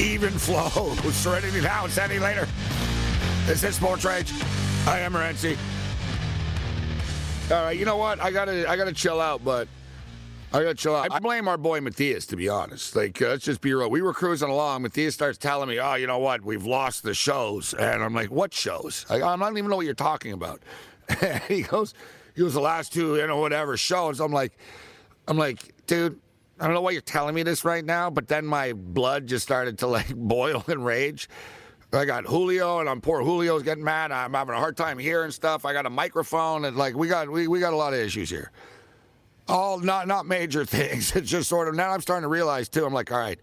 Even flow Serenity now Sandy later. This is Sports Rage. I am Renzi. All right, you know what? I gotta, I gotta chill out, but I gotta chill out. I blame our boy Matthias, to be honest. Like, uh, let's just be real. We were cruising along. Matthias starts telling me, "Oh, you know what? We've lost the shows," and I'm like, "What shows? I, I don't even know what you're talking about." He goes, "He was the last two, you know, whatever shows." I'm like, I'm like, dude. I don't know why you're telling me this right now, but then my blood just started to like boil and rage. I got Julio, and I'm poor Julio's getting mad. I'm having a hard time hearing stuff. I got a microphone, and like we got we, we got a lot of issues here. All not not major things. It's just sort of now I'm starting to realize too. I'm like, all right,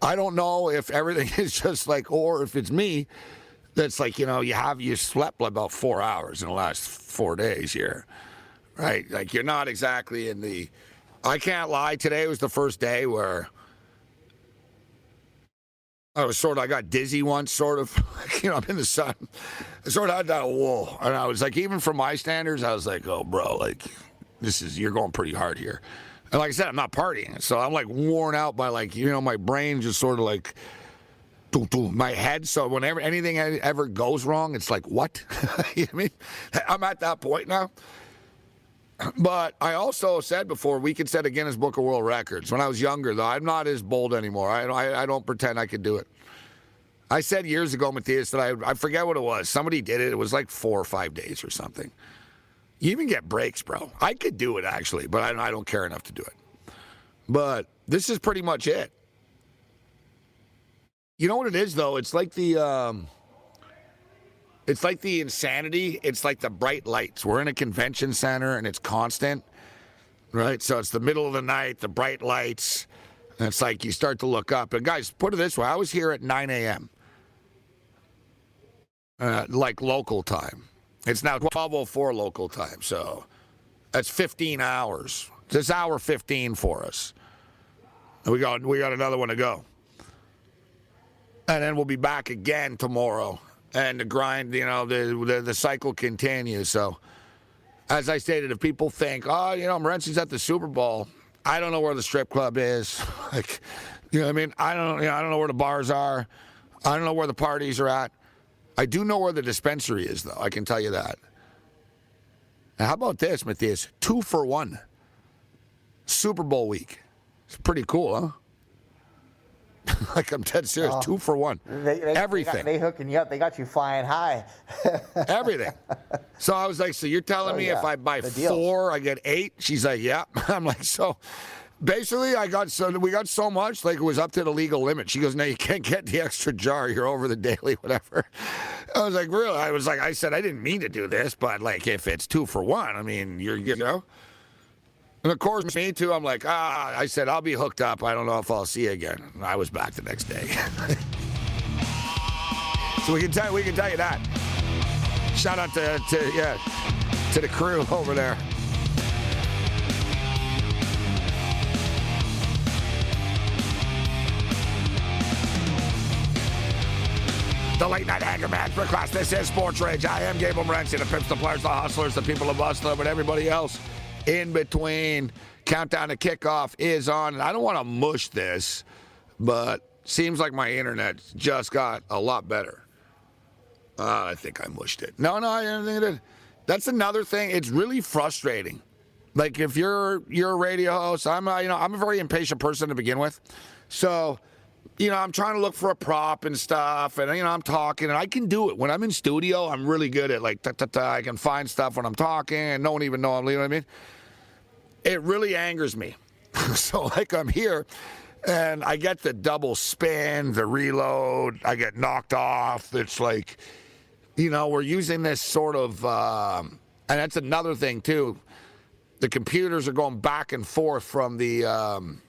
I don't know if everything is just like, or if it's me. That's like you know you have you slept about four hours in the last four days here, right? Like you're not exactly in the I can't lie. Today was the first day where I was sort of, I got dizzy once, sort of. you know, I'm in the sun. I sort of had that, whoa. And I was like, even for my standards, I was like, oh, bro, like, this is, you're going pretty hard here. And like I said, I'm not partying. So I'm like worn out by like, you know, my brain just sort of like, my head. So whenever anything ever goes wrong, it's like, what? you know what I mean? I'm at that point now. But I also said before we could set a Guinness Book of World Records. When I was younger, though, I'm not as bold anymore. I, I, I don't pretend I could do it. I said years ago, Matthias, that I, I forget what it was. Somebody did it. It was like four or five days or something. You even get breaks, bro. I could do it, actually, but I, I don't care enough to do it. But this is pretty much it. You know what it is, though? It's like the. Um, it's like the insanity. It's like the bright lights. We're in a convention center and it's constant, right? So it's the middle of the night, the bright lights. And it's like you start to look up. And guys, put it this way I was here at 9 a.m., uh, like local time. It's now 12.04 local time. So that's 15 hours. This hour 15 for us. And we got, we got another one to go. And then we'll be back again tomorrow and the grind, you know, the, the, the cycle continues. So, as I stated, if people think, oh, you know, Morency's at the Super Bowl, I don't know where the strip club is. like, you know, I mean, I don't, you know, I don't know where the bars are. I don't know where the parties are at. I do know where the dispensary is, though. I can tell you that. And how about this, Matthias? Two for one. Super Bowl week. It's pretty cool, huh? like I'm dead serious. Oh, two for one. They, they, Everything. They, got, they, hooking you up. They got you flying high. Everything. So I was like, so you're telling oh, me yeah. if I buy four, I get eight? She's like, yeah. I'm like, so basically I got so we got so much like it was up to the legal limit. She goes, no, you can't get the extra jar. You're over the daily, whatever. I was like, really? I was like, I said I didn't mean to do this, but like if it's two for one, I mean, you're you know. And of course, me too. I'm like, ah, I said, I'll be hooked up. I don't know if I'll see you again. And I was back the next day. so we can tell we can tell you that. Shout out to, to yeah to the crew over there. the late night anger management class. This is Sports Rage. I am Gabriel Morency, the pimps, the players, the hustlers, the people of Bustler, but everybody else in between. Countdown to kickoff is on. And I don't want to mush this, but seems like my internet just got a lot better. Uh, I think I mushed it. No, no, I don't think it did. That's another thing. It's really frustrating. Like if you're you're a radio host, I'm a, you know I'm a very impatient person to begin with, so you know, I'm trying to look for a prop and stuff, and you know, I'm talking, and I can do it when I'm in studio. I'm really good at like, ta ta ta. I can find stuff when I'm talking, and no one even know I'm. You know what I mean? It really angers me. so like, I'm here, and I get the double spin, the reload. I get knocked off. It's like, you know, we're using this sort of, um, and that's another thing too. The computers are going back and forth from the. Um,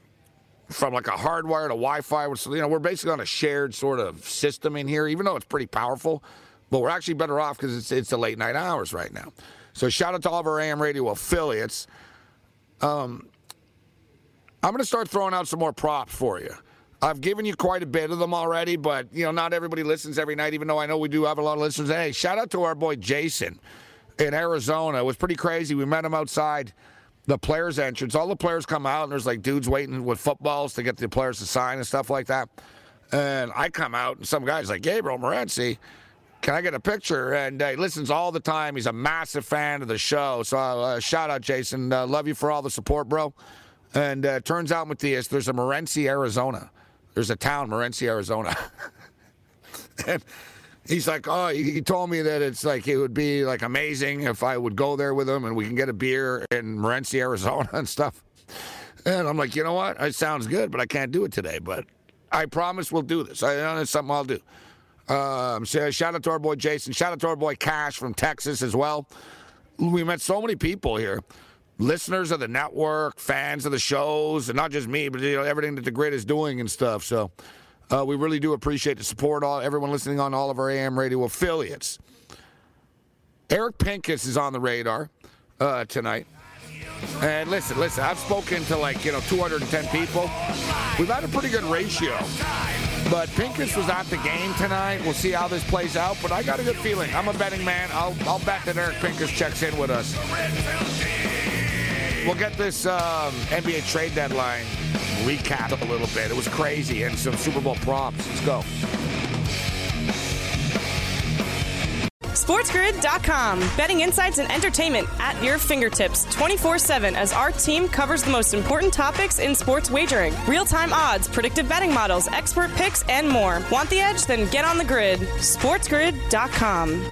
from like a hardwire to Wi-Fi. So, you know, we're basically on a shared sort of system in here, even though it's pretty powerful. But we're actually better off because it's it's the late night hours right now. So shout out to all of our AM radio affiliates. Um, I'm going to start throwing out some more props for you. I've given you quite a bit of them already, but you know, not everybody listens every night. Even though I know we do have a lot of listeners. Hey, shout out to our boy Jason in Arizona. It was pretty crazy. We met him outside the players' entrance. All the players come out, and there's like dudes waiting with footballs to get the players to sign and stuff like that. And I come out, and some guy's like, Gabriel Morency, can I get a picture? And uh, he listens all the time. He's a massive fan of the show. So uh, shout out, Jason. Uh, love you for all the support, bro. And uh, turns out, Matthias, there's a Morenci, Arizona. There's a town, Morenci, Arizona. and he's like, oh, he told me that it's like it would be like amazing if I would go there with him and we can get a beer in Morenci, Arizona and stuff. And I'm like, you know what? It sounds good, but I can't do it today. But I promise we'll do this. I know it's something I'll do. Um, so shout out to our boy Jason. Shout out to our boy Cash from Texas as well. We met so many people here. Listeners of the network, fans of the shows, and not just me, but you know, everything that the grid is doing and stuff. So uh, we really do appreciate the support, all everyone listening on all of our AM radio affiliates. Eric Pincus is on the radar uh, tonight. And listen, listen, I've spoken to like, you know, 210 people. We've had a pretty good ratio. But Pincus was at the game tonight. We'll see how this plays out. But I got a good feeling. I'm a betting man. I'll, I'll bet that Eric Pincus checks in with us. We'll get this um, NBA trade deadline recap a little bit. It was crazy and some Super Bowl props. Let's go. SportsGrid.com. Betting insights and entertainment at your fingertips 24 7 as our team covers the most important topics in sports wagering real time odds, predictive betting models, expert picks, and more. Want the edge? Then get on the grid. SportsGrid.com.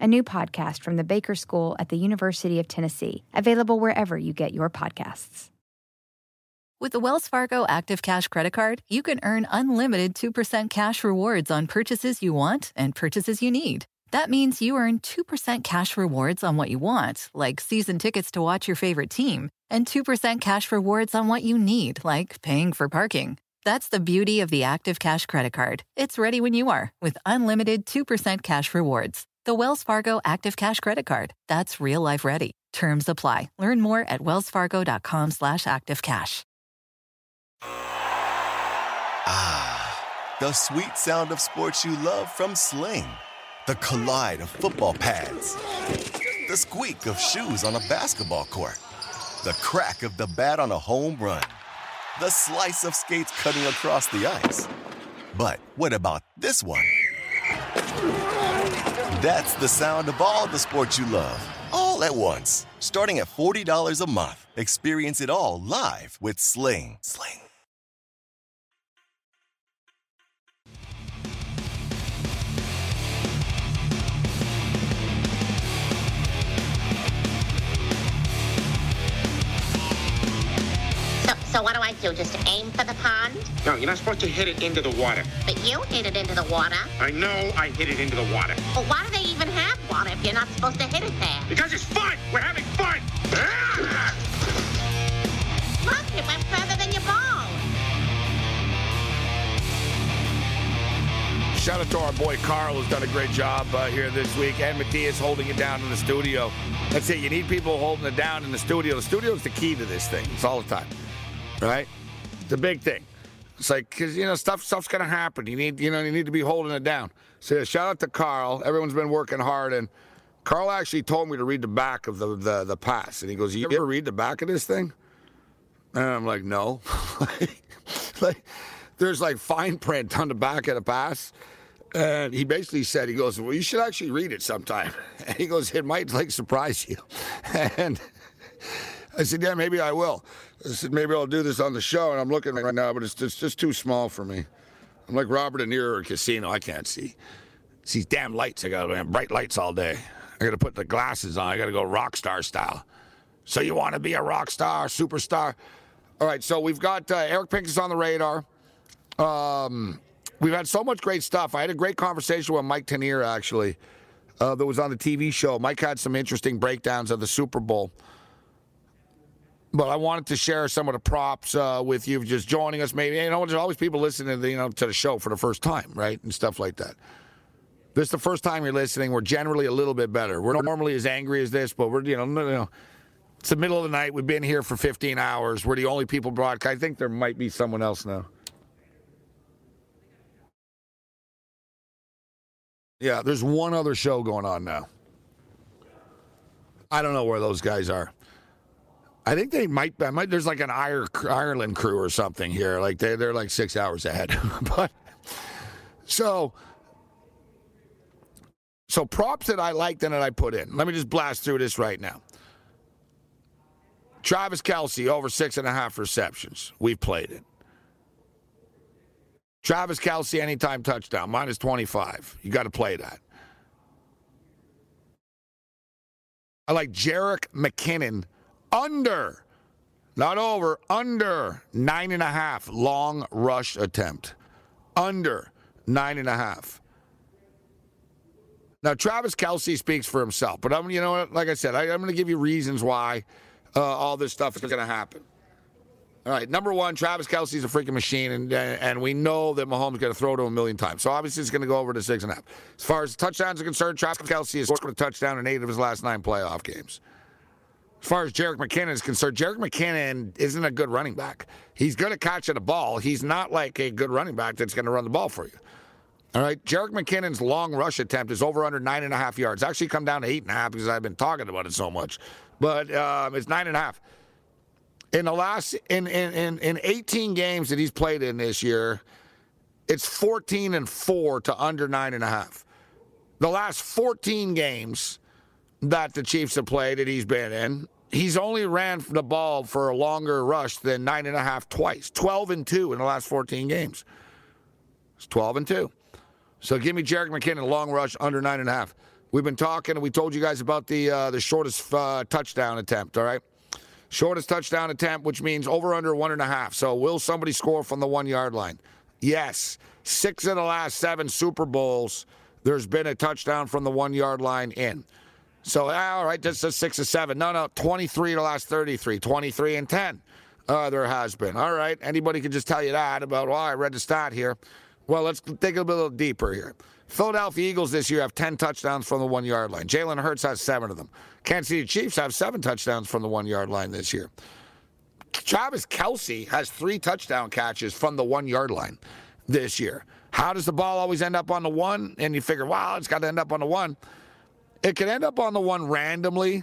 a new podcast from the Baker School at the University of Tennessee, available wherever you get your podcasts. With the Wells Fargo Active Cash Credit Card, you can earn unlimited 2% cash rewards on purchases you want and purchases you need. That means you earn 2% cash rewards on what you want, like season tickets to watch your favorite team, and 2% cash rewards on what you need, like paying for parking. That's the beauty of the Active Cash Credit Card. It's ready when you are with unlimited 2% cash rewards. The Wells Fargo Active Cash Credit Card. That's real life ready. Terms apply. Learn more at wellsfargo.com slash activecash. Ah, the sweet sound of sports you love from Sling. The collide of football pads. The squeak of shoes on a basketball court. The crack of the bat on a home run. The slice of skates cutting across the ice. But what about this one? That's the sound of all the sports you love, all at once. Starting at $40 a month. Experience it all live with Sling. Sling. So what do I do? Just aim for the pond? No, you're not supposed to hit it into the water. But you hit it into the water. I know I hit it into the water. But why do they even have water if you're not supposed to hit it there? Because it's fun! We're having fun! Ah! Look, it went further than your ball. Shout out to our boy Carl, who's done a great job uh, here this week, and Matthias holding it down in the studio. That's it. You need people holding it down in the studio. The studio is the key to this thing. It's all the time right? A big thing. It's like because you know stuff stuff's gonna happen. You need you know you need to be holding it down. So yeah, shout out to Carl. Everyone's been working hard, and Carl actually told me to read the back of the the, the pass, and he goes, "You ever read the back of this thing?" And I'm like, "No." like, there's like fine print on the back of the pass. And he basically said, he goes, well, you should actually read it sometime. And he goes, it might like surprise you. And I said, yeah, maybe I will. I said, maybe I'll do this on the show. And I'm looking right now, but it's, it's just too small for me. I'm like Robert De Niro at a casino. I can't see. It's these damn lights. I got have bright lights all day. I got to put the glasses on. I got to go rock star style. So you want to be a rock star, superstar? All right, so we've got uh, Eric Pincus on the radar. Um, we've had so much great stuff. I had a great conversation with Mike Tanier actually, uh, that was on the TV show. Mike had some interesting breakdowns of the Super Bowl. But I wanted to share some of the props uh, with you, just joining us. Maybe you know, there's always people listening, to the, you know, to the show for the first time, right, and stuff like that. This is the first time you're listening. We're generally a little bit better. We're normally as angry as this, but we're you know, you know it's the middle of the night. We've been here for 15 hours. We're the only people broadcast. I think there might be someone else now. Yeah, there's one other show going on now. I don't know where those guys are. I think they might. I might there's like an Ireland crew or something here. Like they they're like six hours ahead. but so so props that I liked and that I put in. Let me just blast through this right now. Travis Kelce over six and a half receptions. We've played it. Travis Kelce anytime touchdown minus 25. You got to play that. I like Jerick McKinnon under, not over, under nine and a half long rush attempt. Under nine and a half. Now, Travis Kelce speaks for himself, but I'm, you know, like I said, I, am going to give you reasons why uh, all this stuff is going to happen. All right, number one, Travis Kelce's a freaking machine, and and we know that Mahomes going to throw to him a million times. So obviously, it's going to go over to six and a half. As far as touchdowns are concerned, Travis Kelce has scored a touchdown in eight of his last nine playoff games. As far as Jerick McKinnon is concerned, Jerick McKinnon isn't a good running back. He's good at catching the ball. He's not like a good running back that's going to run the ball for you. All right, Jerick McKinnon's long rush attempt is over under nine and a half yards. Actually, come down to eight and a half because I've been talking about it so much. But um, it's nine and a half. In the last in, in in in 18 games that he's played in this year, it's 14 and four to under nine and a half. The last 14 games that the Chiefs have played that he's been in, he's only ran the ball for a longer rush than nine and a half twice. 12 and two in the last 14 games. It's 12 and two. So give me Jerick McKinnon a long rush under nine and a half. We've been talking, and we told you guys about the uh, the shortest uh, touchdown attempt. All right, shortest touchdown attempt, which means over under one and a half. So will somebody score from the one yard line? Yes. Six of the last seven Super Bowls, there's been a touchdown from the one yard line in. So all right, this is six or seven. No, no, 23 the last 33, 23 and 10. Uh, there has been. All right, anybody can just tell you that about. Well, I read the stat here. Well, let's dig a little deeper here. Philadelphia Eagles this year have 10 touchdowns from the one yard line. Jalen Hurts has seven of them. Kansas City Chiefs have seven touchdowns from the one yard line this year. Travis Kelce has three touchdown catches from the one yard line this year. How does the ball always end up on the one? And you figure, wow, it's got to end up on the one. It can end up on the one randomly,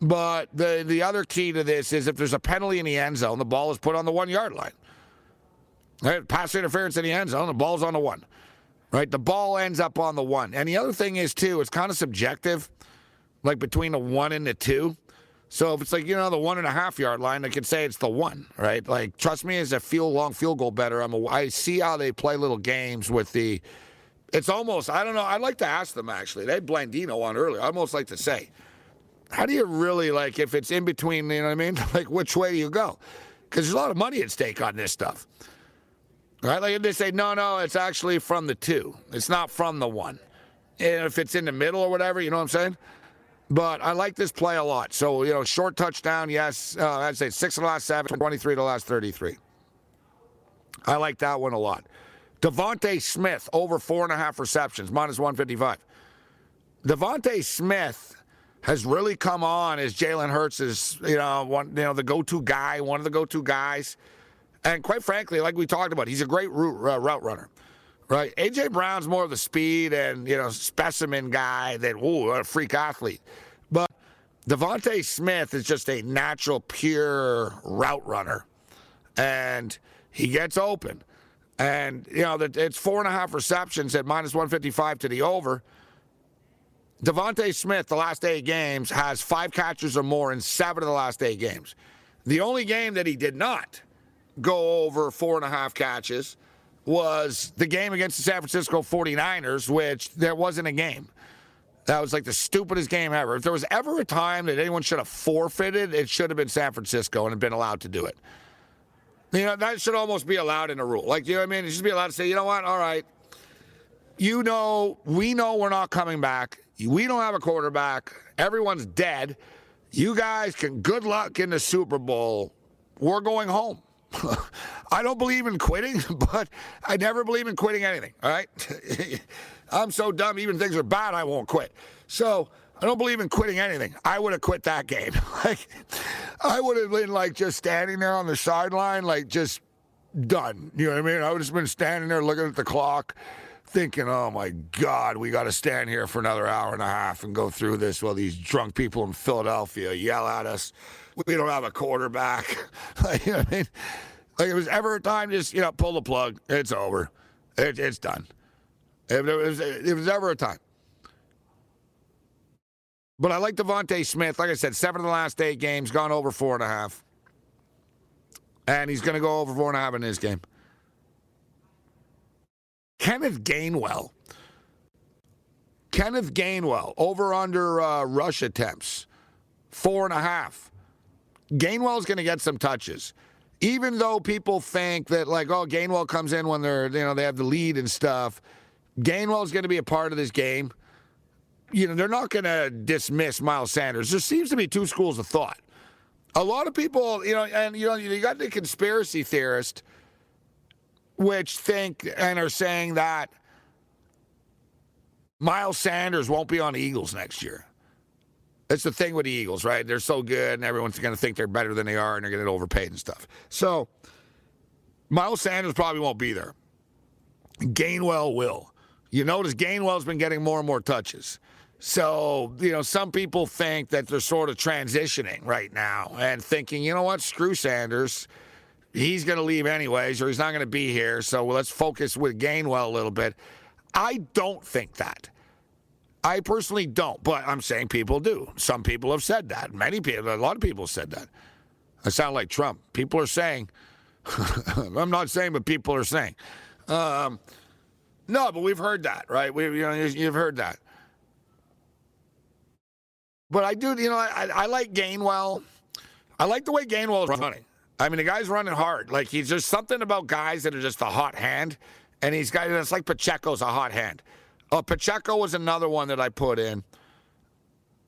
but the, the other key to this is if there's a penalty in the end zone, the ball is put on the one yard line. Right? Pass interference in the end zone, the ball's on the one. Right? The ball ends up on the one. And the other thing is, too, it's kind of subjective, like between the one and the two. So if it's like, you know, the one and a half yard line, I could say it's the one, right? Like, trust me, as a field long field goal better, I'm a, I see how they play little games with the. It's almost, I don't know, I'd like to ask them actually. They had Blandino on earlier. I almost like to say, how do you really, like, if it's in between, you know what I mean? Like, which way do you go? Because there's a lot of money at stake on this stuff. Right? Like if they say, no, no, it's actually from the two. It's not from the one. And if it's in the middle or whatever, you know what I'm saying? But I like this play a lot. So, you know, short touchdown, yes. Uh, I'd say six of the last seven, 23 of the last 33. I like that one a lot. DeVonta Smith over four and a half receptions, minus 155. DeVonta Smith has really come on as Jalen Hurts is, you know, one, you know, the go-to guy, one of the go-to guys. And quite frankly, like we talked about, he's a great route, uh, route runner, right? AJ Brown's more of the speed and you know specimen guy that ooh, a freak athlete, but DeVonta Smith is just a natural, pure route runner, and he gets open. And you know that it's four and a half receptions at minus 155 to the over. DeVonta Smith, the last eight games, has five catches or more in seven of the last eight games. The only game that he did not go over four and a half catches was the game against the San Francisco 49ers, which there wasn't a game. That was like the stupidest game ever. If there was ever a time that anyone should have forfeited, it should have been San Francisco and been allowed to do it. You know, that should almost be allowed in a rule. Like, you know what I mean? It should be allowed to say, you know what? All right. You know, we know we're not coming back. We don't have a quarterback. Everyone's dead. You guys can good luck in the Super Bowl. We're going home. I don't believe in quitting, but I never believe in quitting anything. All right. I'm so dumb, even things are bad, I won't quit. So I don't believe in quitting anything. I would have quit that game. like, I would have been like just standing there on the sideline, like just done. You know what I mean? I would have been standing there looking at the clock, thinking, oh my God, we got to stand here for another hour and a half and go through this while these drunk people in Philadelphia yell at us. We don't have a quarterback. like, you know what I mean? Like, it was ever a time, just, you know, pull the plug. It's over. It, it's done. If it was, if was ever a time. But I like DeVonta Smith. Like I said, seven of the last eight games, gone over four and a half. And he's going to go over four and a half in this game. Kenneth Gainwell. Kenneth Gainwell, over under uh, rush attempts, four and a half. Gainwell's going to get some touches. Even though people think that, like, oh, Gainwell comes in when they're, you know, they have the lead and stuff. Gainwell's going to be a part of this game. You know, they're not going to dismiss Miles Sanders. There seems to be two schools of thought. A lot of people, you know, and you know, you got the conspiracy theorist, which think and are saying that Miles Sanders won't be on the Eagles next year. That's the thing with the Eagles, right? They're so good, and everyone's going to think they're better than they are, and they're going to get overpaid and stuff. So, Miles Sanders probably won't be there. Gainwell will. You notice Gainwell's been getting more and more touches. So, you know, some people think that they're sort of transitioning right now and thinking, you know what, screw Sanders. He's going to leave anyways, or he's not going to be here. So let's focus with Gainwell a little bit. I don't think that. I personally don't, but I'm saying people do. Some people have said that. Many people, a lot of people said that. I sound like Trump. People are saying, I'm not saying, but people are saying. Um, no, but we've heard that, right? We, you know, you've heard that. But I do, you know, I, I like Gainwell. I like the way Gainwell is running. I mean, the guy's running hard. Like he's just something about guys that are just a hot hand, and he's got it's like Pacheco's a hot hand. Uh, Pacheco was another one that I put in.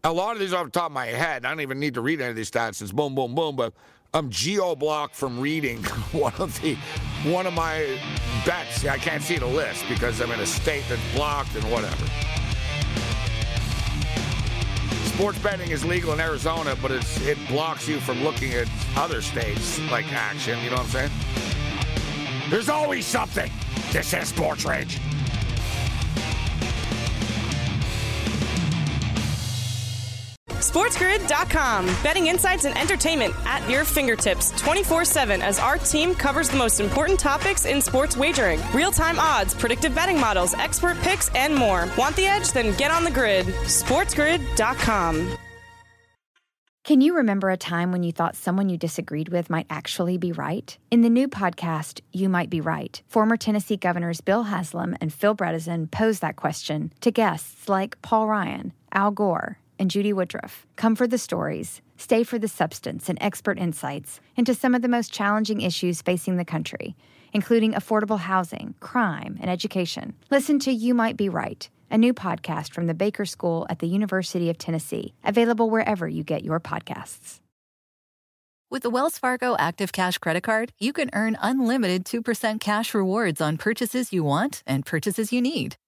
A lot of these are off the top of my head. I don't even need to read any of these stats. It's boom, boom, boom. But I'm geo blocked from reading one of the one of my bets. I can't see the list because I'm in a state that's blocked and whatever. Sports betting is legal in Arizona, but it blocks you from looking at other states like action. You know what I'm saying? There's always something. This is Sports Rage. SportsGrid.com. Betting insights and entertainment at your fingertips 24 7 as our team covers the most important topics in sports wagering real time odds, predictive betting models, expert picks, and more. Want the edge? Then get on the grid. SportsGrid.com. Can you remember a time when you thought someone you disagreed with might actually be right? In the new podcast, You Might Be Right, former Tennessee governors Bill Haslam and Phil Bredesen pose that question to guests like Paul Ryan, Al Gore, and Judy Woodruff. Come for the stories, stay for the substance and expert insights into some of the most challenging issues facing the country, including affordable housing, crime, and education. Listen to You Might Be Right, a new podcast from the Baker School at the University of Tennessee, available wherever you get your podcasts. With the Wells Fargo Active Cash Credit Card, you can earn unlimited 2% cash rewards on purchases you want and purchases you need.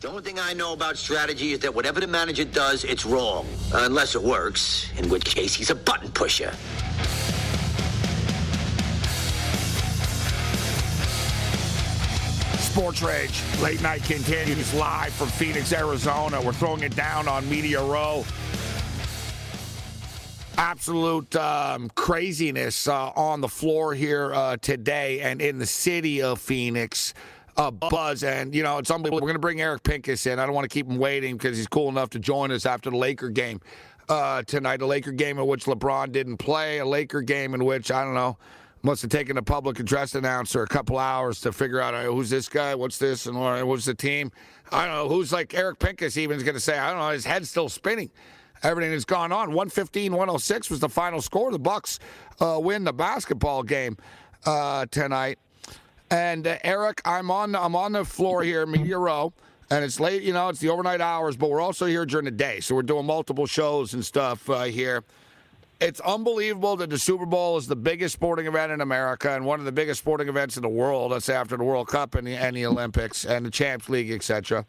The only thing I know about strategy is that whatever the manager does, it's wrong. Unless it works, in which case he's a button pusher. Sports Rage, late night continues live from Phoenix, Arizona. We're throwing it down on Media Row. Absolute um, craziness uh, on the floor here uh, today and in the city of Phoenix. Uh, buzz and you know it's unbelievable. We're going to bring Eric Pincus in. I don't want to keep him waiting because he's cool enough to join us after the Laker game uh, tonight. A Laker game in which LeBron didn't play. A Laker game in which I don't know must have taken a public address announcer a couple hours to figure out uh, who's this guy, what's this, and what's the team. I don't know who's like Eric Pincus even is going to say. I don't know. His head's still spinning. Everything has gone on. 115 106 was the final score. The Bucks uh, win the basketball game uh, tonight. And uh, Eric, I'm on I'm on the floor here, Media Row, and it's late. You know, it's the overnight hours, but we're also here during the day, so we're doing multiple shows and stuff uh, here. It's unbelievable that the Super Bowl is the biggest sporting event in America and one of the biggest sporting events in the world. That's after the World Cup and the, and the Olympics and the Champs League, etc.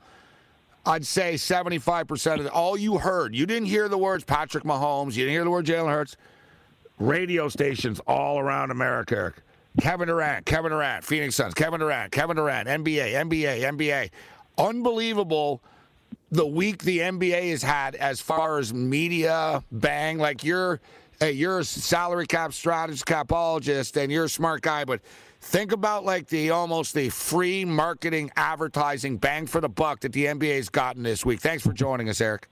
I'd say 75% of it, all you heard, you didn't hear the words Patrick Mahomes, you didn't hear the word Jalen Hurts. Radio stations all around America, Eric. Kevin Durant, Kevin Durant, Phoenix Suns, Kevin Durant, Kevin Durant, NBA, NBA, NBA. Unbelievable the week the NBA has had as far as media bang. Like you're, hey, you're a salary cap strategist, capologist, and you're a smart guy, but think about like the almost the free marketing advertising bang for the buck that the NBA's gotten this week. Thanks for joining us, Eric.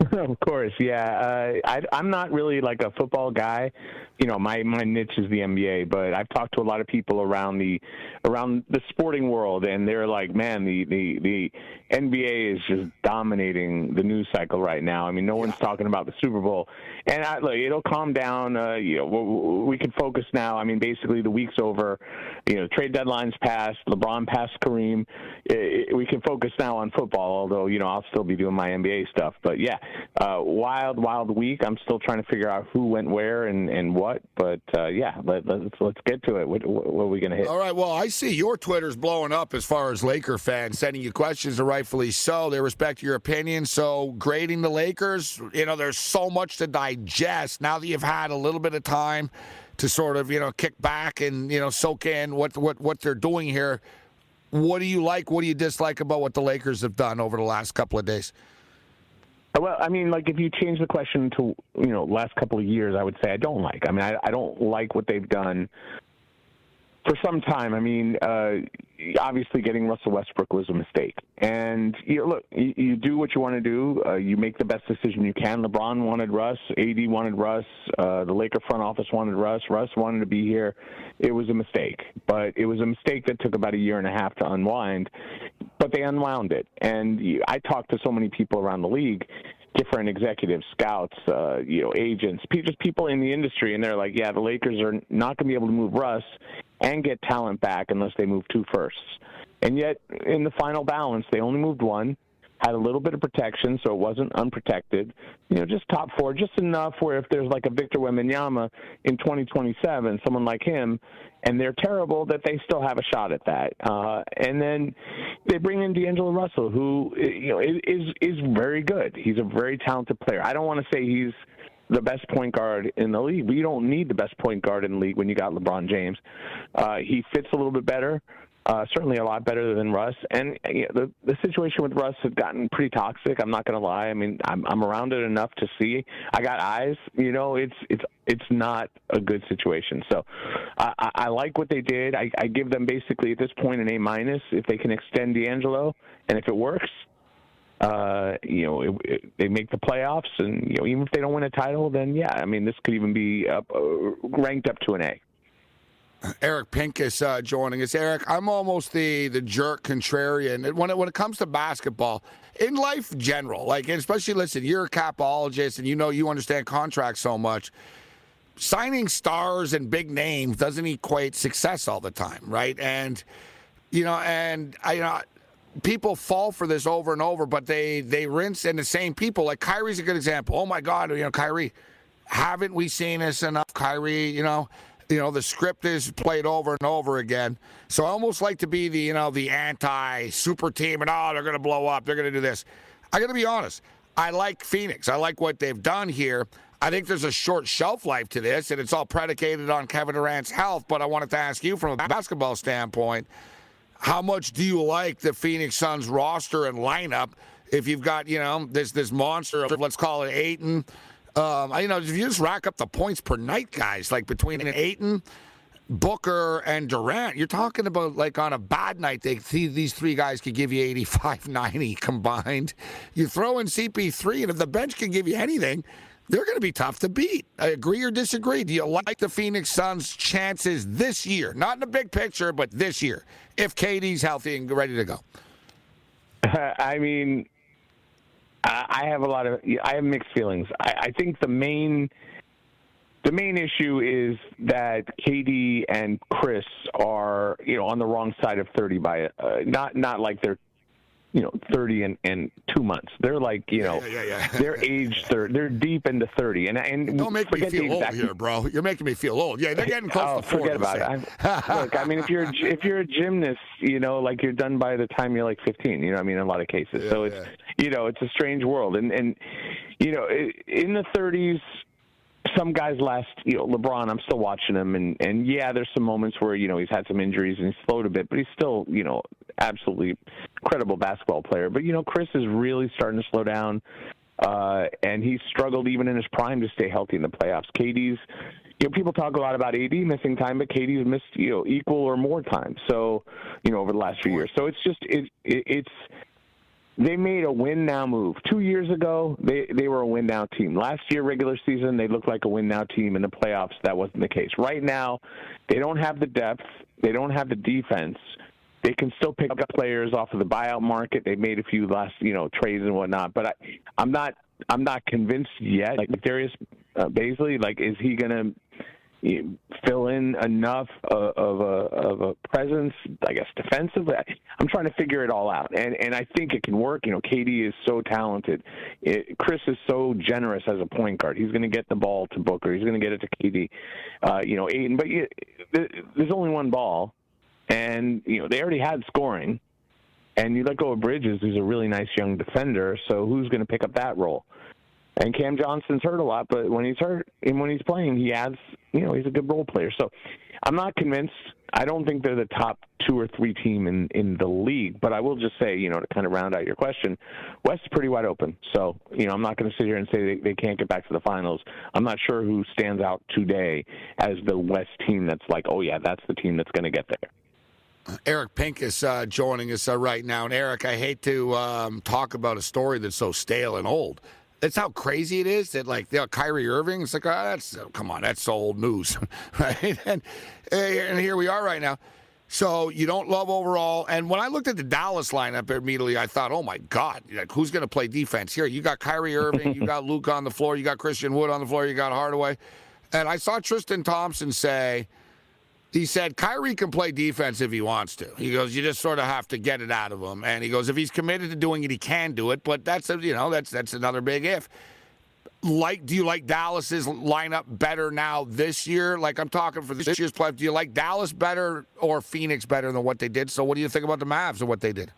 of course, yeah. Uh, I, I'm not really like a football guy. You know, my my niche is the NBA, but I've talked to a lot of people around the around the sporting world, and they're like, man, the the the NBA is just dominating the news cycle right now. I mean, no one's talking about the Super Bowl, and I, look, it'll calm down. Uh, you know, we can focus now. I mean, basically, the week's over. You know, trade deadlines passed. LeBron passed Kareem. It, it, we can focus now on football. Although, you know, I'll still be doing my NBA stuff. But yeah, uh, wild, wild week. I'm still trying to figure out who went where and and what. But uh, yeah, let, us let's, let's get to it. What, what, are we going to hit? All right. Well, I see your Twitter's blowing up as far as Laker fans sending you questions, and rightfully so. They respect your opinion. So grading the Lakers, you know, there's so much to digest now that you've had a little bit of time to sort of you know kick back and you know soak in what what what they're doing here. What do you like? What do you dislike about what the Lakers have done over the last couple of days? Well, I mean, like if you change the question to you know last couple of years, I would say I don't like. I mean, I, I don't like what they've done for some time. I mean, uh, obviously getting Russell Westbrook was a mistake. And you know, look, you, you do what you want to do. Uh, you make the best decision you can. LeBron wanted Russ. AD wanted Russ. Uh, the Laker front office wanted Russ. Russ wanted to be here. It was a mistake, but it was a mistake that took about a year and a half to unwind. But they unwound it. And I talked to so many people around the league different executives, scouts, uh, you know, agents, just people in the industry, and they're like, yeah, the Lakers are not going to be able to move Russ and get talent back unless they move two firsts. And yet, in the final balance, they only moved one, had a little bit of protection, so it wasn't unprotected. You know, just top four, just enough where if there's like a Victor Wembanyama in 2027, someone like him, and they're terrible, that they still have a shot at that. Uh, and then they bring in D'Angelo Russell, who you know is is very good. He's a very talented player. I don't want to say he's the best point guard in the league. We don't need the best point guard in the league when you got LeBron James. Uh, he fits a little bit better. Uh, certainly a lot better than Russ. And you know, the the situation with Russ has gotten pretty toxic. I'm not going to lie. I mean, I'm I'm around it enough to see. I got eyes. You know, it's it's it's not a good situation. So I, I, I like what they did. I, I give them basically at this point an A minus if they can extend D'Angelo, and if it works, uh, you know, it, it, they make the playoffs, and you know, even if they don't win a title, then yeah, I mean, this could even be up, uh, ranked up to an A. Eric Pincus uh, joining us. Eric, I'm almost the the jerk contrarian when it, when it comes to basketball in life general. Like, especially listen, you're a capologist and you know you understand contracts so much. Signing stars and big names doesn't equate success all the time, right? And you know, and I you know people fall for this over and over, but they they rinse in the same people. Like Kyrie's a good example. Oh my God, you know, Kyrie, haven't we seen this enough? Kyrie, you know, you know the script is played over and over again. So I almost like to be the you know the anti super team and oh they're to blow up, they're to do this. I got to be honest. I like Phoenix. I like what they've done here. I think there's a short shelf life to this, and it's all predicated on Kevin Durant's health. But I wanted to ask you from a basketball standpoint, how much do you like the Phoenix Suns roster and lineup? If you've got, you know, this this monster of let's call it Ayton, um, you know, if you just rack up the points per night, guys, like between Ayton, Booker, and Durant, you're talking about like on a bad night, they these three guys could give you 85, 90 combined. You throw in CP3, and if the bench can give you anything, they're going to be tough to beat. I agree or disagree? Do you like the Phoenix Suns' chances this year? Not in the big picture, but this year, if KD's healthy and ready to go. I mean, I have a lot of I have mixed feelings. I, I think the main the main issue is that KD and Chris are you know on the wrong side of thirty by uh, not not like they're you know, 30 and, and two months. They're like, you know, yeah, yeah, yeah. they're age 30. They're deep into 30. And, and Don't make me feel old here, bro. You're making me feel old. Yeah, they're getting close oh, to 40. Forget about it. look, I mean, if you're, if you're a gymnast, you know, like you're done by the time you're like 15, you know I mean, in a lot of cases. So it's, you know, it's a strange world. And, and, you know, in the 30s, some guys last, you know, LeBron, I'm still watching him, and and yeah, there's some moments where you know he's had some injuries and he's slowed a bit, but he's still, you know, absolutely credible basketball player. But you know, Chris is really starting to slow down, uh, and he's struggled even in his prime to stay healthy in the playoffs. KD's, you know, people talk a lot about AD missing time, but KD's missed you know equal or more time. So, you know, over the last few years. So it's just it, it it's they made a win now move. Two years ago, they they were a win now team. Last year, regular season, they looked like a win now team. In the playoffs, that wasn't the case. Right now, they don't have the depth. They don't have the defense. They can still pick up players off of the buyout market. They made a few last, you know, trades and whatnot. But I, I'm not, I'm not convinced yet. Like Darius uh, Bazley, like, is he going to fill in enough of, of, a of a presence, I guess defensively. I'm trying to figure it all out, and and I think it can work. You know, KD is so talented. It, Chris is so generous as a point guard. He's going to get the ball to Booker. He's going to get it to KD. Uh, you know, Ayton, But you, there's only one ball, and you know they already had scoring. And you let go of Bridges, who's a really nice young defender. So who's going to pick up that role? And Cam Johnson's hurt a lot, but when he's hurt and when he's playing, he adds. You know, he's a good role player. So I'm not convinced. I don't think they're the top two or three team in in the league. But I will just say, you know, to kind of round out your question, West is pretty wide open. So you know, I'm not going to sit here and say they, they can't get back to the finals. I'm not sure who stands out today as the West team that's like, oh yeah, that's the team that's going to get there. Eric Pincus uh, joining us uh, right now. And Eric, I hate to um, talk about a story that's so stale and old. That's how crazy it is that like you know, Kyrie Irving. It's like, oh, that's oh, come on, that's old news, right? And and here we are right now. So you don't love overall. And when I looked at the Dallas lineup immediately, I thought, oh my God, like who's going to play defense here? You got Kyrie Irving, you got Luke on the floor, you got Christian Wood on the floor, you got Hardaway, and I saw Tristan Thompson say he said Kyrie can play defense if he wants to. He goes, you just sort of have to get it out of him. And he goes, if he's committed to doing it, he can do it. But that's a, you know that's that's another big if. Like, do you like Dallas's lineup better now this year? Like I'm talking for this year's play. Do you like Dallas better or Phoenix better than what they did? So what do you think about the Mavs and what they did?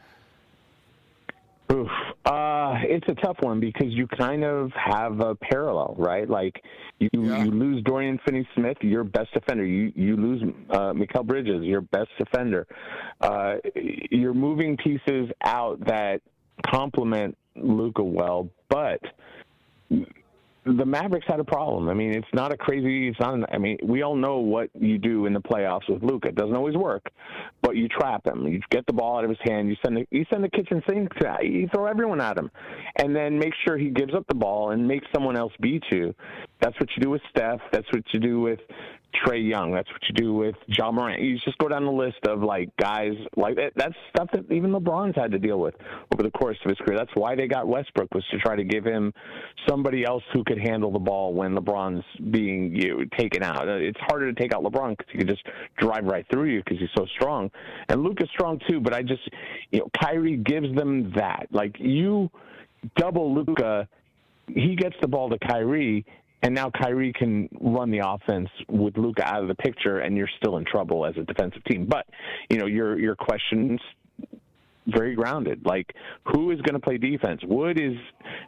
Oof. Uh, it's a tough one because you kind of have a parallel, right? Like you yeah. you lose Dorian Finney-Smith, your best defender. You you lose uh, Mikal Bridges, your best defender. Uh, you're moving pieces out that complement Luka well, but the Mavericks had a problem. I mean, it's not a crazy. It's not. An, I mean, we all know what you do in the playoffs with Luka. It doesn't always work, but you trap him. You get the ball out of his hand. You send the you send the kitchen sink. To, you throw everyone at him, and then make sure he gives up the ball and makes someone else beat you. That's what you do with Steph. That's what you do with Trae Young. That's what you do with Ja Morant. You just go down the list of like guys like that. That's stuff that even LeBron's had to deal with over the course of his career. That's why they got Westbrook was to try to give him somebody else who could handle the ball when LeBron's being you taken out. Uh, it's harder to take out LeBron because he can just drive right through you because he's so strong. And Luke is strong too, but I just you know Kyrie gives them that. Like you double Luka, he gets the ball to Kyrie and now Kyrie can run the offense with Luka out of the picture, and you're still in trouble as a defensive team. But you know your your questions very grounded. Like who is going to play defense? Wood is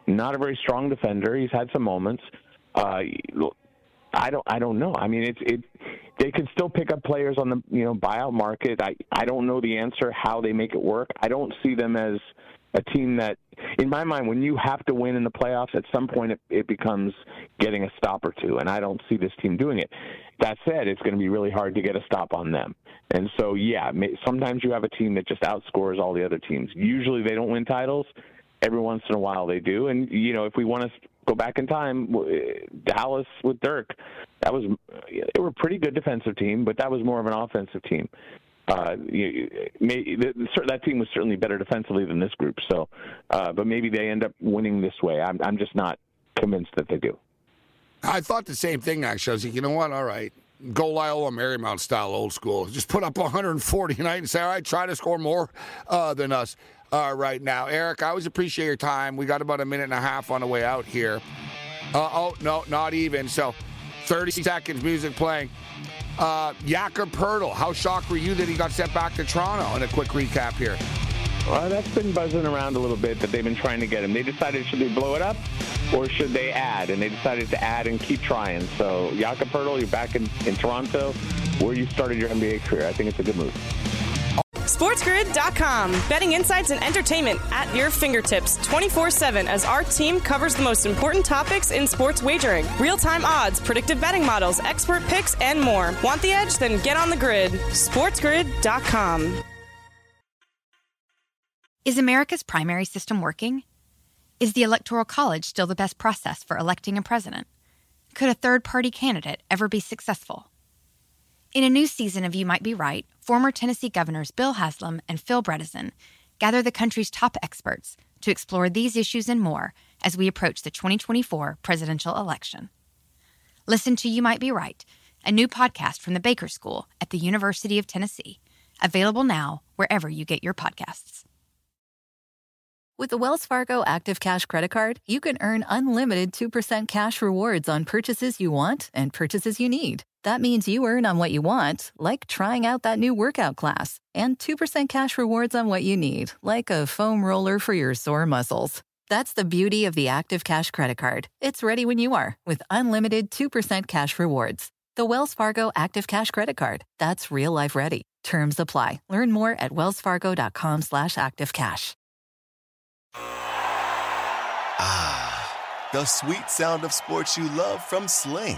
not a very strong defender. He's had some moments. Uh, I don't I don't know. I mean it's it they could still pick up players on the you know buyout market. I I don't know the answer how they make it work. I don't see them as a team that, in my mind, when you have to win in the playoffs, at some point it, it becomes getting a stop or two, and I don't see this team doing it. That said, it's going to be really hard to get a stop on them. And so, yeah, sometimes you have a team that just outscores all the other teams. Usually they don't win titles. Every once in a while they do. And, you know, if we want to go back in time, Dallas with Dirk, that was, they were a pretty good defensive team, but that was more of an offensive team uh, you, may, that team was certainly better defensively than this group. So, uh, but maybe they end up winning this way. I'm, I'm just not convinced that they do. I thought the same thing. Actually, I was like, you know what? All right, go Loyola Marymount style, old school. Just put up 140 tonight and say, all right, try to score more uh, than us uh, right now. Eric, I always appreciate your time. We got about a minute and a half on the way out here. Uh, oh no, not even. So, 30 seconds, music playing. Uh, Poeltl, how shocked were you that he got sent back to Toronto? And a quick recap here. Well, that's been buzzing around a little bit that they've been trying to get him. They decided should they blow it up or should they add? And they decided to add and keep trying. So, Jakob Poeltl, you're back in, in Toronto where you started your NBA career. I think it's a good move. SportsGrid.com. Betting insights and entertainment at your fingertips 24 7 as our team covers the most important topics in sports wagering real time odds, predictive betting models, expert picks, and more. Want the edge? Then get on the grid. SportsGrid.com. Is America's primary system working? Is the Electoral College still the best process for electing a president? Could a third party candidate ever be successful? In a new season of You Might Be Right, former Tennessee governors Bill Haslam and Phil Bredesen gather the country's top experts to explore these issues and more as we approach the 2024 presidential election. Listen to You Might Be Right, a new podcast from the Baker School at the University of Tennessee, available now wherever you get your podcasts. With the Wells Fargo Active Cash Credit Card, you can earn unlimited 2% cash rewards on purchases you want and purchases you need. That means you earn on what you want, like trying out that new workout class, and 2% cash rewards on what you need, like a foam roller for your sore muscles. That's the beauty of the Active Cash Credit Card. It's ready when you are with unlimited 2% cash rewards. The Wells Fargo Active Cash Credit Card. That's real life ready. Terms apply. Learn more at wellsfargo.com slash activecash. Ah, the sweet sound of sports you love from Sling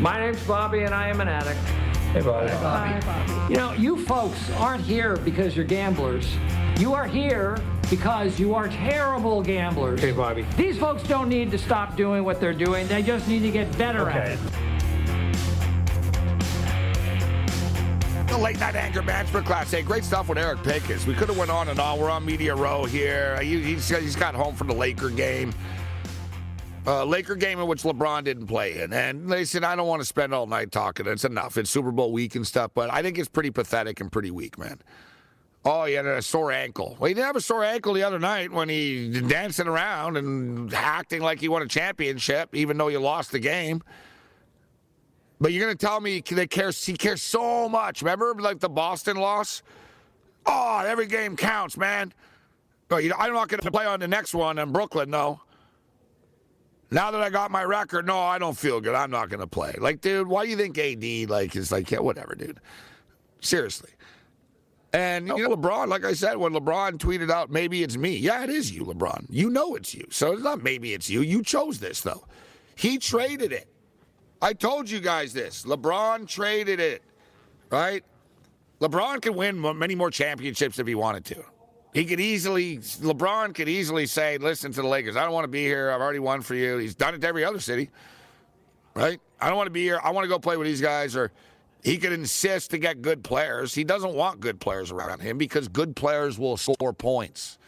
My name's Bobby, and I am an addict. Hey, Bobby. Hey, Bobby. Hi, Bobby. You know, you folks aren't here because you're gamblers. You are here because you are terrible gamblers. Hey, Bobby. These folks don't need to stop doing what they're doing. They just need to get better okay. at it. the late night anger management class. Hey, great stuff with Eric Pincus. We could have went on and on. We're on Media Row here. He, he's, he's got home from the Laker game. Uh, Laker game in which LeBron didn't play in. And they said, I don't want to spend all night talking. It's enough. It's Super Bowl week and stuff, but I think it's pretty pathetic and pretty weak, man. Oh, he had a sore ankle. Well, he didn't have a sore ankle the other night when he dancing around and acting like he won a championship, even though you lost the game. But you're going to tell me they care, he cares so much. Remember, like the Boston loss? Oh, every game counts, man. But you know, I'm not going to play on the next one in Brooklyn, no. Now that I got my record, no, I don't feel good. I'm not going to play. Like, dude, why do you think AD like is like, yeah, whatever, dude. Seriously. And you know, LeBron, like I said, when LeBron tweeted out, maybe it's me. Yeah, it is you, LeBron. You know it's you. So it's not maybe it's you. You chose this though. He traded it. I told you guys this. LeBron traded it, right? LeBron can win many more championships if he wanted to. He could easily, LeBron could easily say, listen to the Lakers, I don't want to be here. I've already won for you. He's done it to every other city, right? I don't want to be here. I want to go play with these guys. Or he could insist to get good players. He doesn't want good players around him because good players will score points.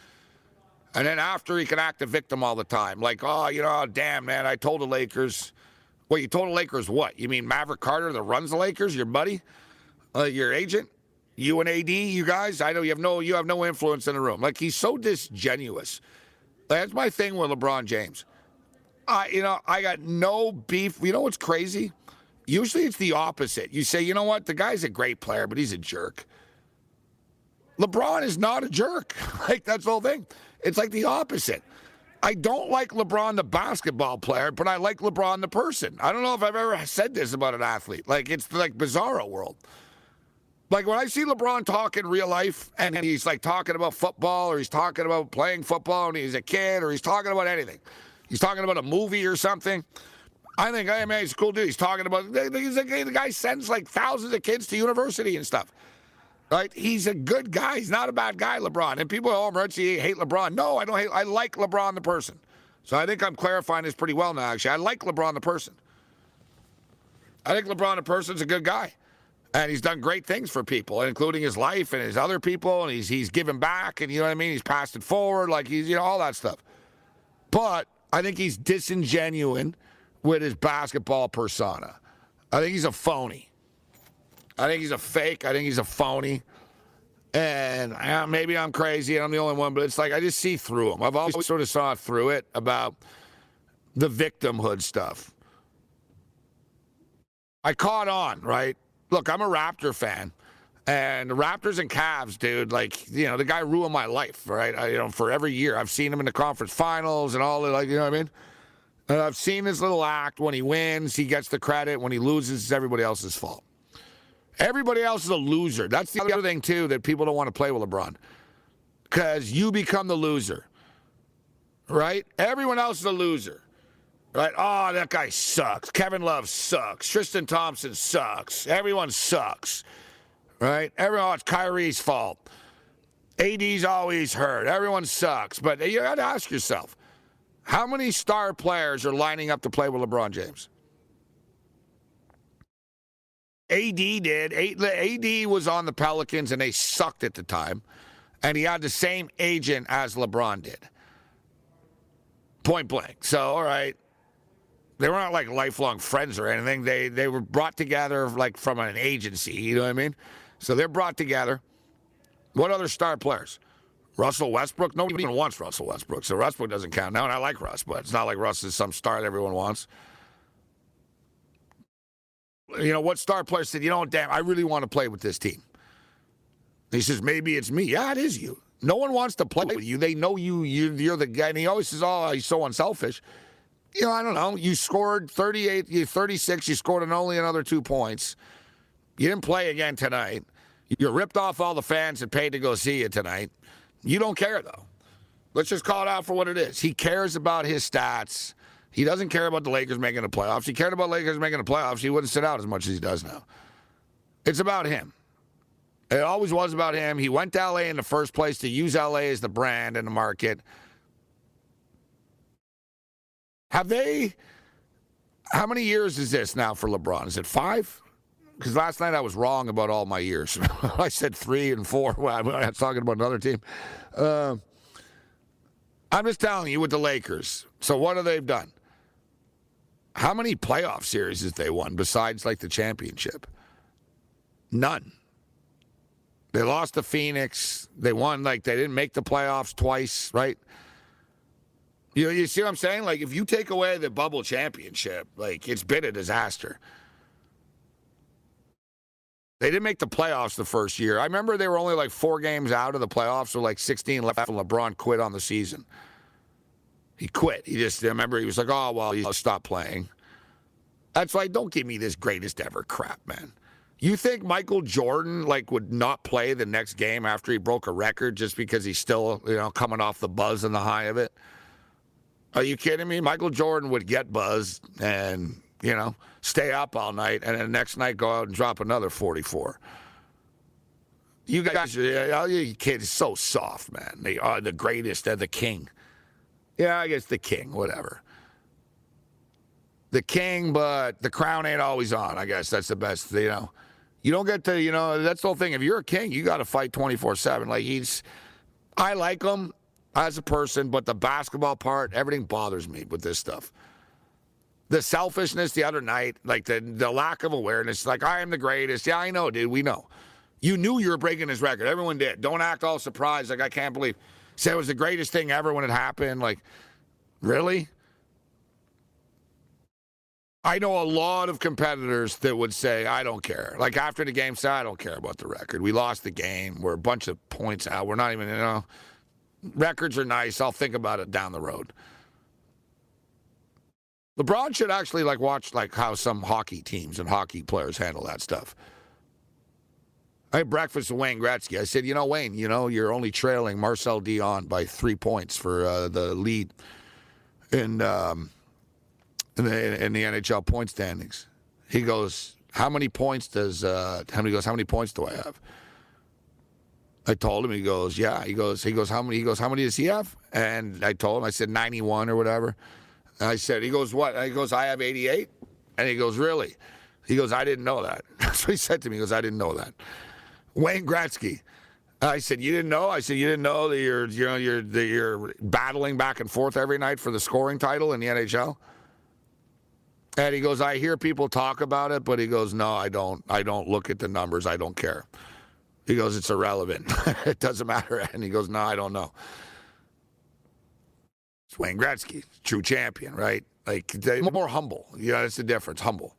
And then after, he can act a victim all the time. Like, oh, you know, damn, man, I told the Lakers. Well, you told the Lakers what? You mean Maverick Carter that runs the Lakers, your buddy, uh, your agent? You and AD, you guys, I know you have no you have no influence in the room. Like he's so disingenuous. That's my thing with LeBron James. I you know, I got no beef. You know what's crazy? Usually it's the opposite. You say, you know what, the guy's a great player, but he's a jerk. LeBron is not a jerk. like that's the whole thing. It's like the opposite. I don't like LeBron the basketball player, but I like LeBron the person. I don't know if I've ever said this about an athlete. Like it's like bizarro world. Like when I see LeBron talk in real life and he's like talking about football or he's talking about playing football and he's a kid or he's talking about anything. He's talking about a movie or something. I think, hey, man, he's a cool dude. He's talking about, he's a, the guy sends like thousands of kids to university and stuff. Right? He's a good guy. He's not a bad guy, LeBron. And people, oh, Morenci, hate LeBron. No, I don't hate, I like LeBron the person. So I think I'm clarifying this pretty well now, actually. I like LeBron the person. I think LeBron the person's a good guy and he's done great things for people, including his life and his other people, and he's he's given back, and you know what I mean. He's passed it forward, like he's you know all that stuff. But I think he's disingenuous with his basketball persona. I think he's a phony. I think he's a fake. I think he's a phony. And maybe I'm crazy and I'm the only one, but it's like I just see through him. I've always sort of saw through it about the victimhood stuff. I caught on, right? Look, I'm a Raptor fan. And the Raptors and Cavs, dude, like, you know, the guy ruined my life, right? I, you know, for every year. I've seen him in the conference finals and all that, like, you know what I mean? And I've seen his little act. When he wins, he gets the credit. When he loses, it's everybody else's fault. Everybody else is a loser. That's the other thing, too, that people don't want to play with LeBron. Because you become the loser, right? Everyone else is a loser. Right? Oh, that guy sucks. Kevin Love sucks. Tristan Thompson sucks. Everyone sucks. Right? Everyone, oh, it's Kyrie's fault. AD's always hurt. Everyone sucks. But you got to ask yourself how many star players are lining up to play with LeBron James? AD did. AD was on the Pelicans and they sucked at the time. And he had the same agent as LeBron did. Point blank. So, all right, they were not like lifelong friends or anything. They they were brought together like from an agency. You know what I mean? So they're brought together. What other star players? Russell Westbrook. Nobody even wants Russell Westbrook, so Westbrook doesn't count now. And I like Russ, but it's not like Russ is some star that everyone wants. You know what star player said? You know, damn, I really want to play with this team. He says, maybe it's me. Yeah, it is you. No one wants to play with you. They know you. you are the guy. And he always says, oh, he's so unselfish you know, I don't know. You scored 38, you 36. You scored an only another two points. You didn't play again tonight. You ripped off all the fans that paid to go see you tonight. You don't care though. Let's just call it out for what it is. He cares about his stats. He doesn't care about the Lakers making the playoffs. He cared about Lakers making the playoffs. He wouldn't sit out as much as he does now. It's about him. It always was about him. He went to LA in the first place to use LA as the brand in the market. Have they? How many years is this now for LeBron? Is it five? because last night I was wrong about all my years. I said three and four when I was talking about another team. Uh, I'm just telling you with the Lakers. So what have they done? How many playoff series has they won besides like the championship? None. They lost to Phoenix. They won like they didn't make the playoffs twice, right? You you see what I'm saying? Like if you take away the bubble championship, like it's been a disaster. They didn't make the playoffs the first year. I remember they were only like four games out of the playoffs, with like 16 left, and LeBron quit on the season. He quit. He just I remember he was like, "Oh well, he stopped playing." That's like, don't give me this greatest ever crap, man. You think Michael Jordan like would not play the next game after he broke a record just because he's still you know coming off the buzz and the high of it? Are you kidding me? Michael Jordan would get buzzed and you know stay up all night and then the next night go out and drop another 44. You guys, you kids, so soft, man. They are the greatest. They're the king. Yeah, I guess the king, whatever. The king, but the crown ain't always on. I guess that's the best, you know. You don't get to, you know, that's the whole thing. If you're a king, you got to fight 24 7. Like, he's, I like him as a person, but the basketball part, everything bothers me with this stuff. The selfishness the other night, like the, the lack of awareness, like, I am the greatest. Yeah, I know, dude. We know. You knew you were breaking his record. Everyone did. Don't act all surprised. Like, I can't believe. Said it was the greatest thing ever when it happened. Like, really? I know a lot of competitors that would say, I don't care. Like after the game, say, I don't care about the record. We lost the game. We're a bunch of points out. We're not even, you know, records are nice. I'll think about it down the road. LeBron should actually like watch like how some hockey teams and hockey players handle that stuff. I had breakfast with Wayne Gretzky. I said, you know, Wayne, you know, you're only trailing Marcel Dionne by three points for uh, the lead in, um, in, the, in the NHL point standings. He goes, how many points does, uh, how many goes, how many points do I have? I told him, he goes, yeah. He goes, he goes, how many, he goes, how many does he have? And I told him, I said 91 or whatever. And I said, he goes, what? And he goes, I have 88. And he goes, really? He goes, I didn't know that. That's what he said to me. He goes, I didn't know that. Wayne Gretzky. I said, "You didn't know." I said, "You didn't know that you're, you know, you're that you're battling back and forth every night for the scoring title in the NHL." And he goes, "I hear people talk about it, but he goes, no, I don't. I don't look at the numbers. I don't care." He goes, "It's irrelevant. it doesn't matter." And he goes, "No, I don't know." It's Wayne Gretzky, true champion, right? Like more humble. Yeah, that's the difference. Humble.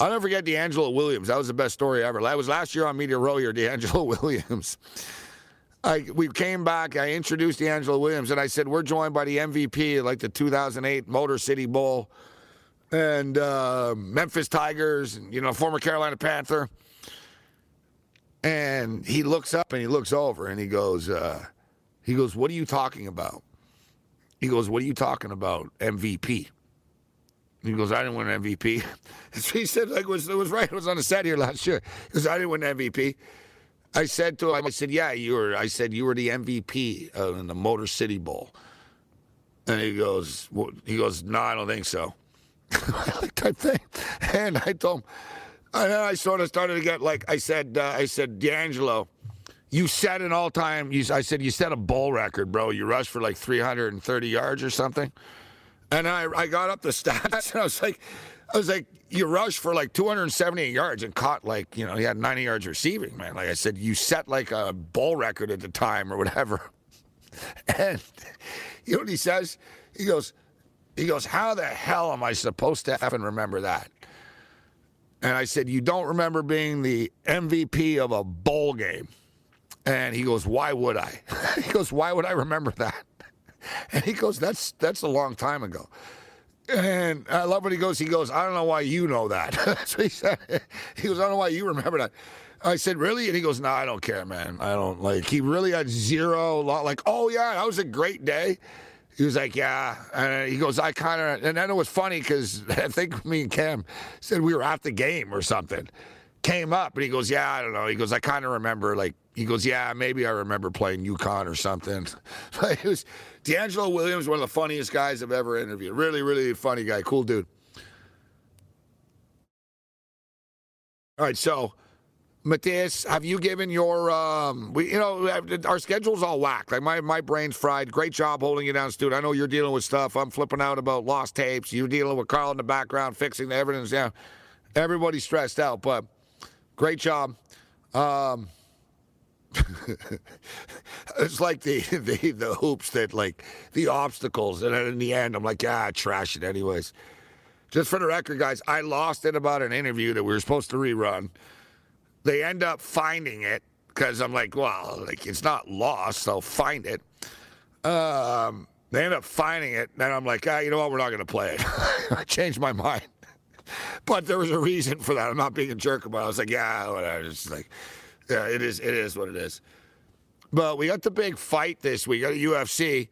I'll never forget DeAngelo Williams. That was the best story ever. That was last year on Media Row here, DeAngelo Williams. I, we came back. I introduced DeAngelo Williams, and I said, We're joined by the MVP, like the 2008 Motor City Bowl and uh, Memphis Tigers, and, you know, former Carolina Panther. And he looks up and he looks over and he goes, uh, he goes, What are you talking about? He goes, What are you talking about? MVP. He goes, I didn't win an MVP. So he said, like, was, it was right. It was on the set here last year. He goes, I didn't win an MVP. I said to him, I said, yeah, you were. I said, you were the MVP uh, in the Motor City Bowl. And he goes, well, he goes, no, I don't think so. type thing. And I told him, and then I sort of started to get like, I said, uh, I said, DeAngelo, you set an all-time, you, I said, you set a bowl record, bro. You rushed for like 330 yards or something. And I, I got up the stats and I was like, I was like, you rushed for like 278 yards and caught like, you know, he had 90 yards receiving, man. Like I said, you set like a bowl record at the time or whatever. And you know what he says? He goes, he goes, how the hell am I supposed to even remember that? And I said, you don't remember being the MVP of a bowl game. And he goes, why would I? he goes, why would I remember that? And he goes, that's that's a long time ago. And I love what he goes. He goes, I don't know why you know that. he said, he goes, I don't know why you remember that. I said, really? And he goes, no, I don't care, man. I don't like. He really had zero. Like, oh yeah, that was a great day. He was like, yeah. And he goes, I kind of. And then it was funny because I think me and Cam said we were at the game or something. Came up, and he goes, yeah, I don't know. He goes, I kind of remember like. He goes, yeah, maybe I remember playing UConn or something. It was DeAngelo Williams, one of the funniest guys I've ever interviewed. Really, really funny guy, cool dude. All right, so Matthias, have you given your um we you know our schedule's all whacked. Like my my brain's fried. Great job holding it down, dude. I know you're dealing with stuff. I'm flipping out about lost tapes. You're dealing with Carl in the background fixing the evidence. Yeah. Everybody's stressed out, but great job. Um it's like the, the the hoops that like the obstacles, and then in the end, I'm like, ah, trash it anyways. Just for the record, guys, I lost it about an interview that we were supposed to rerun. They end up finding it because I'm like, well, like it's not lost, They'll find it. Um, they end up finding it, and I'm like, ah, you know what? We're not going to play it. I changed my mind, but there was a reason for that. I'm not being a jerk about. it. I was like, yeah, whatever. It's like, yeah, it is. It is what it is. But we got the big fight this week at UFC.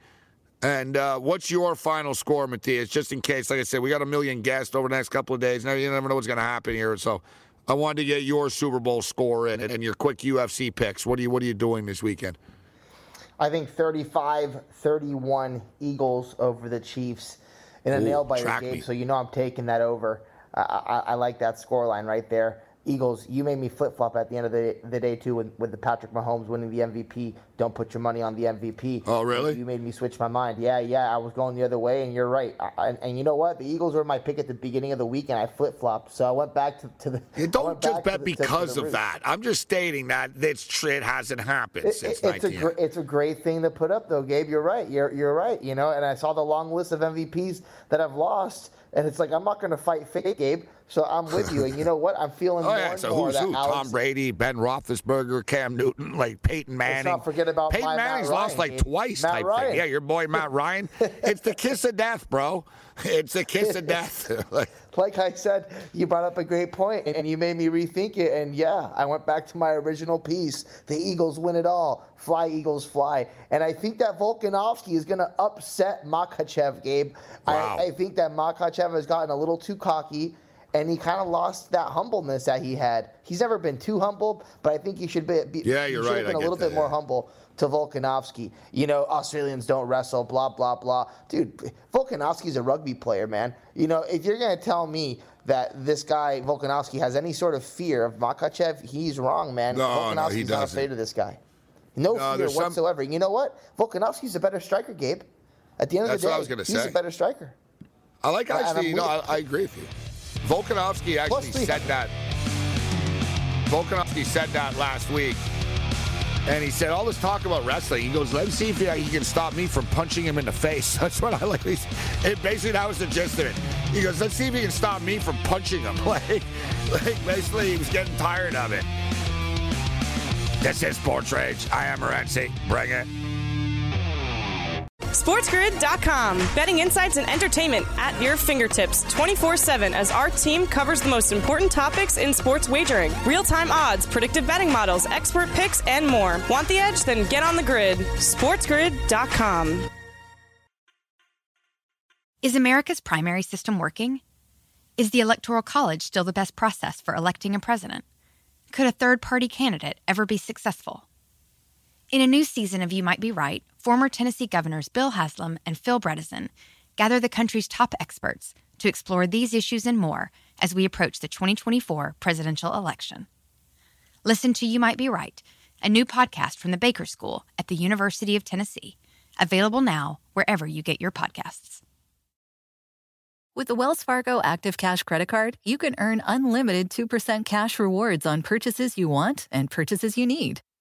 And uh, what's your final score, Matthias? Just in case, like I said, we got a million guests over the next couple of days. Now you never know what's going to happen here. So I wanted to get your Super Bowl score and, and your quick UFC picks. What are you What are you doing this weekend? I think 35-31 Eagles over the Chiefs in a nail biter game. Me. So you know I'm taking that over. I, I, I like that score line right there. Eagles, you made me flip flop at the end of the, the day too with, with the Patrick Mahomes winning the MVP. Don't put your money on the MVP. Oh, really? You made me switch my mind. Yeah, yeah, I was going the other way, and you're right. I, and, and, you know what? The Eagles were my pick at the beginning of the week, and I flip flopped. So I went back to, to the. You don't just bet the, because of that. I'm just stating that this it hasn't happened it, since it, it's a gr- it's a great thing to put up, though, Gabe. You're right. You're you're right. You know, and I saw the long list of MVPs that I've lost, and it's like I'm not going to fight fake, Gabe. So I'm with you, and you know what? I'm feeling oh, more yeah. so who's who? Alex, Tom Brady, Ben Roethlisberger, Cam Newton, like Peyton Manning. Let's not forget about Peyton Manning's lost Ryan, like twice Matt type Ryan. thing. Yeah, your boy Matt Ryan. it's the kiss of death, bro. It's the kiss of death. like, I said, you brought up a great point, and you made me rethink it. And yeah, I went back to my original piece. The Eagles win it all. Fly, Eagles, fly. And I think that Volkanovski is going to upset Makhachev, Gabe. Wow. I, I think that Makhachev has gotten a little too cocky and he kind of lost that humbleness that he had. He's never been too humble, but I think he should be. be yeah, you're he should right. Have been I a little that, bit more humble to Volkanovski. You know, Australians don't wrestle, blah blah blah. Dude, Volkanovski's a rugby player, man. You know, if you're gonna tell me that this guy Volkanovski has any sort of fear of Makhachev, he's wrong, man. No, Volkanovski's no, he not doesn't. afraid of this guy. No, No, fear there's some- whatsoever. You know what? Volkanovski's a better striker, Gabe. At the end of That's the day, what I was gonna he's say. a better striker. I like actually. No, I, I agree with you. Volkanovski actually said that. Volkanovski said that last week. And he said all this talk about wrestling. He goes, "Let's see if he, can stop me from punching him in the face." That's what I like. It basically that was the gist of it. He goes, "Let's see if he can stop me from punching him." Like, like basically, he was getting tired of it. This is Sports Rage. I am Renzi. Bring it. SportsGrid.com. Betting insights and entertainment at your fingertips 24 7 as our team covers the most important topics in sports wagering real time odds, predictive betting models, expert picks, and more. Want the edge? Then get on the grid. SportsGrid.com. Is America's primary system working? Is the Electoral College still the best process for electing a president? Could a third party candidate ever be successful? In a new season of You Might Be Right, former Tennessee governors Bill Haslam and Phil Bredesen gather the country's top experts to explore these issues and more as we approach the 2024 presidential election. Listen to You Might Be Right, a new podcast from the Baker School at the University of Tennessee, available now wherever you get your podcasts. With the Wells Fargo Active Cash Credit Card, you can earn unlimited 2% cash rewards on purchases you want and purchases you need.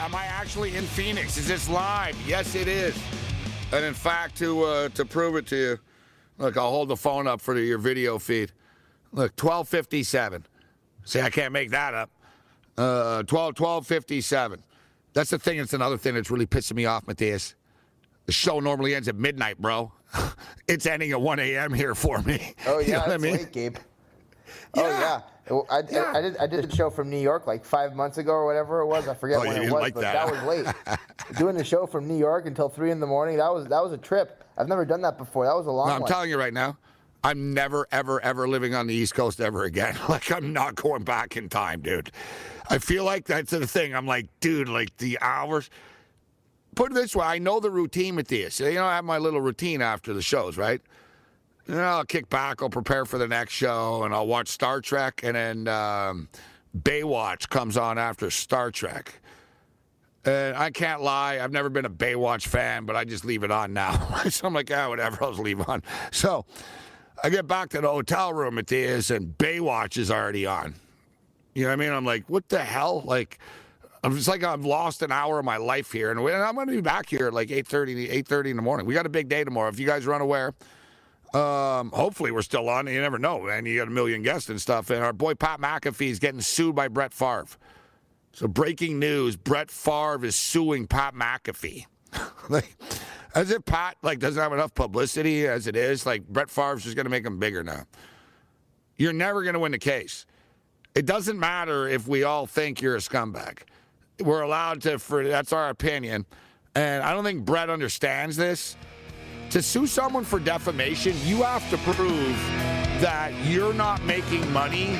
Am I actually in Phoenix? Is this live? Yes, it is. And in fact, to uh, to prove it to you, look, I'll hold the phone up for your video feed. Look, 1257. See, I can't make that up. Uh, 12, 1257. That's the thing. It's another thing that's really pissing me off, Matthias. The show normally ends at midnight, bro. it's ending at 1 a.m. here for me. Oh, yeah. you know what I mean? late, Gabe. Oh, yeah. I, Yeah. I, I did I did a show from New York like five months ago or whatever it was. I forget Oh, when it was, like but that, that, was late. Doing the show from New York until three in the morning. That was that was a trip. I've never done that before. That was a long No, I'm one. telling you right now, I'm never, ever, ever living on the East Coast ever again. Like, I'm not going back in time, dude. I feel like that's the thing. I'm like, dude, like the hours. Put it this way I know the routine with this. You know, I have my little routine after the shows, right? You know, I'll kick back, I'll prepare for the next show, and I'll watch Star Trek, and then um, Baywatch comes on after Star Trek. And I can't lie, I've never been a Baywatch fan, but I just leave it on now. so I'm like, ah, whatever, I'll just leave on. So I get back to the hotel room at this, and Baywatch is already on. You know what I mean? I'm like, what the hell? Like, I'm just like I've lost an hour of my life here, and I'm going to be back here at like 8:30, 8:30 in the morning. We got a big day tomorrow. If you guys are unaware, um, hopefully we're still on. You never know, man. You got a million guests and stuff. And our boy Pat McAfee is getting sued by Brett Favre. So breaking news: Brett Favre is suing Pat McAfee. as if Pat like doesn't have enough publicity as it is. Like Brett Favre's just going to make him bigger now. You're never going to win the case. It doesn't matter if we all think you're a scumbag. We're allowed to. For that's our opinion, and I don't think Brett understands this. To sue someone for defamation, you have to prove that you're not making money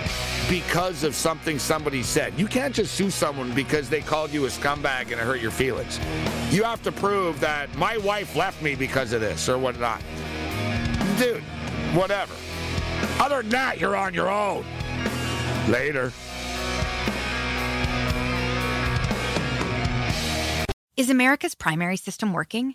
because of something somebody said. You can't just sue someone because they called you a scumbag and it hurt your feelings. You have to prove that my wife left me because of this or whatnot. Dude, whatever. Other than that, you're on your own. Later. Is America's primary system working?